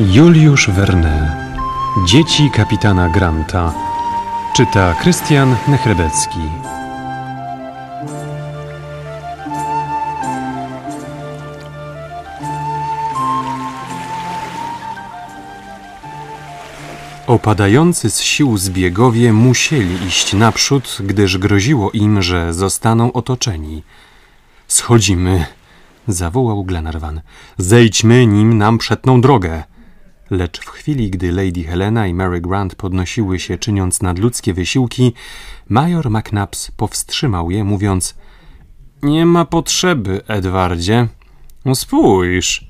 Juliusz Verne Dzieci kapitana Granta Czyta Krystian Nechrebecki Opadający z sił zbiegowie musieli iść naprzód, gdyż groziło im, że zostaną otoczeni. Schodzimy, zawołał Glenarvan. Zejdźmy, nim nam przetną drogę. Lecz w chwili, gdy Lady Helena i Mary Grant podnosiły się, czyniąc nadludzkie wysiłki, major McNabbs powstrzymał je, mówiąc Nie ma potrzeby, Edwardzie. Spójrz.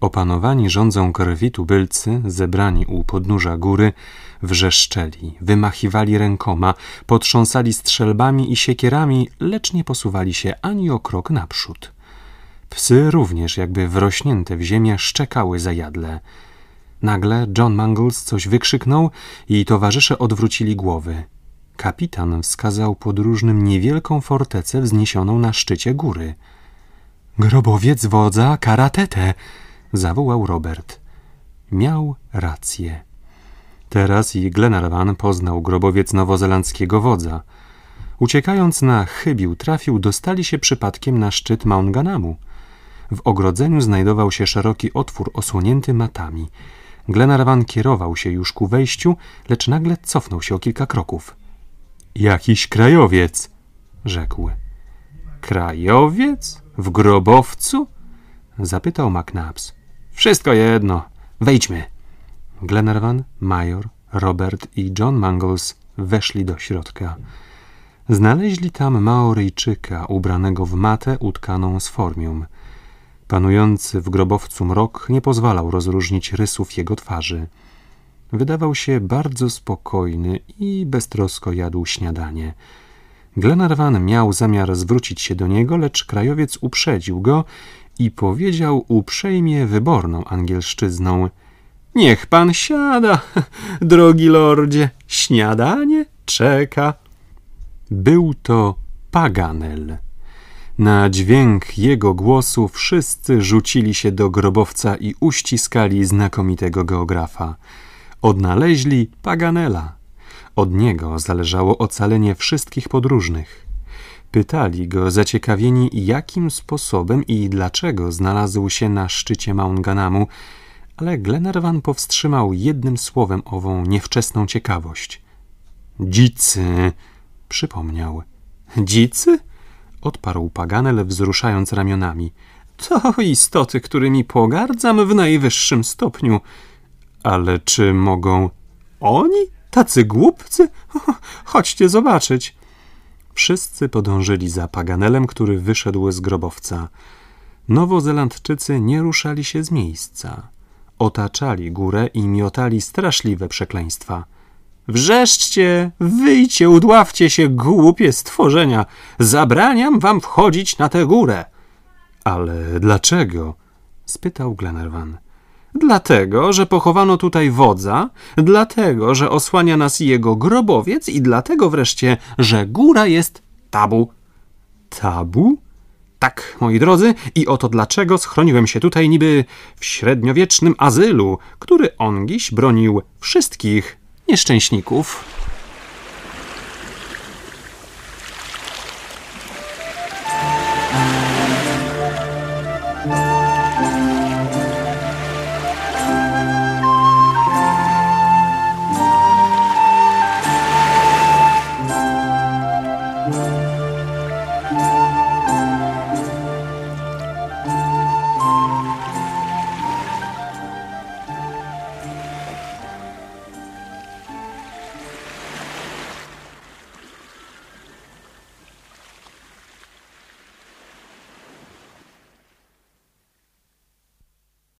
Opanowani rządzą krwi tubylcy, zebrani u podnóża góry, wrzeszczeli, wymachiwali rękoma, potrząsali strzelbami i siekierami, lecz nie posuwali się ani o krok naprzód. Psy również, jakby wrośnięte w ziemię, szczekały zajadle. Nagle John Mangles coś wykrzyknął i towarzysze odwrócili głowy. Kapitan wskazał podróżnym niewielką fortecę wzniesioną na szczycie góry. Grobowiec wodza Karatete! zawołał Robert. Miał rację. Teraz i Glenarvan poznał grobowiec nowozelandzkiego wodza. Uciekając na chybił trafił, dostali się przypadkiem na szczyt Mount Ganamu. W ogrodzeniu znajdował się szeroki otwór osłonięty matami. Glenarvan kierował się już ku wejściu, lecz nagle cofnął się o kilka kroków. Jakiś krajowiec, rzekł. Krajowiec? W grobowcu? zapytał McNabbs. Wszystko jedno. Wejdźmy. Glenarvan, Major, Robert i John Mangles weszli do środka. Znaleźli tam Maoryjczyka ubranego w matę utkaną z formium. Panujący w grobowcu mrok nie pozwalał rozróżnić rysów jego twarzy. Wydawał się bardzo spokojny i beztrosko jadł śniadanie. Glenarvan miał zamiar zwrócić się do niego, lecz krajowiec uprzedził go i powiedział uprzejmie wyborną angielszczyzną Niech pan siada, drogi lordzie, śniadanie czeka. Był to Paganel. Na dźwięk jego głosu wszyscy rzucili się do grobowca i uściskali znakomitego geografa. Odnaleźli Paganela. Od niego zależało ocalenie wszystkich podróżnych. Pytali go zaciekawieni, jakim sposobem i dlaczego znalazł się na szczycie Mount Ganamu, ale Glenarvan powstrzymał jednym słowem ową niewczesną ciekawość. Dzicy, przypomniał. Dzicy? Odparł Paganel, wzruszając ramionami. To istoty, którymi pogardzam w najwyższym stopniu. Ale czy mogą oni? Tacy głupcy? Chodźcie zobaczyć. Wszyscy podążyli za Paganelem, który wyszedł z grobowca. Nowozelandczycy nie ruszali się z miejsca. Otaczali górę i miotali straszliwe przekleństwa. Wrzeszczcie, wyjdźcie, udławcie się, głupie stworzenia. Zabraniam wam wchodzić na tę górę. Ale dlaczego? spytał Glenarvan. Dlatego, że pochowano tutaj wodza, dlatego, że osłania nas jego grobowiec i dlatego wreszcie, że góra jest tabu. Tabu? Tak, moi drodzy, i oto dlaczego schroniłem się tutaj niby w średniowiecznym azylu, który ongiś bronił wszystkich nieszczęśników.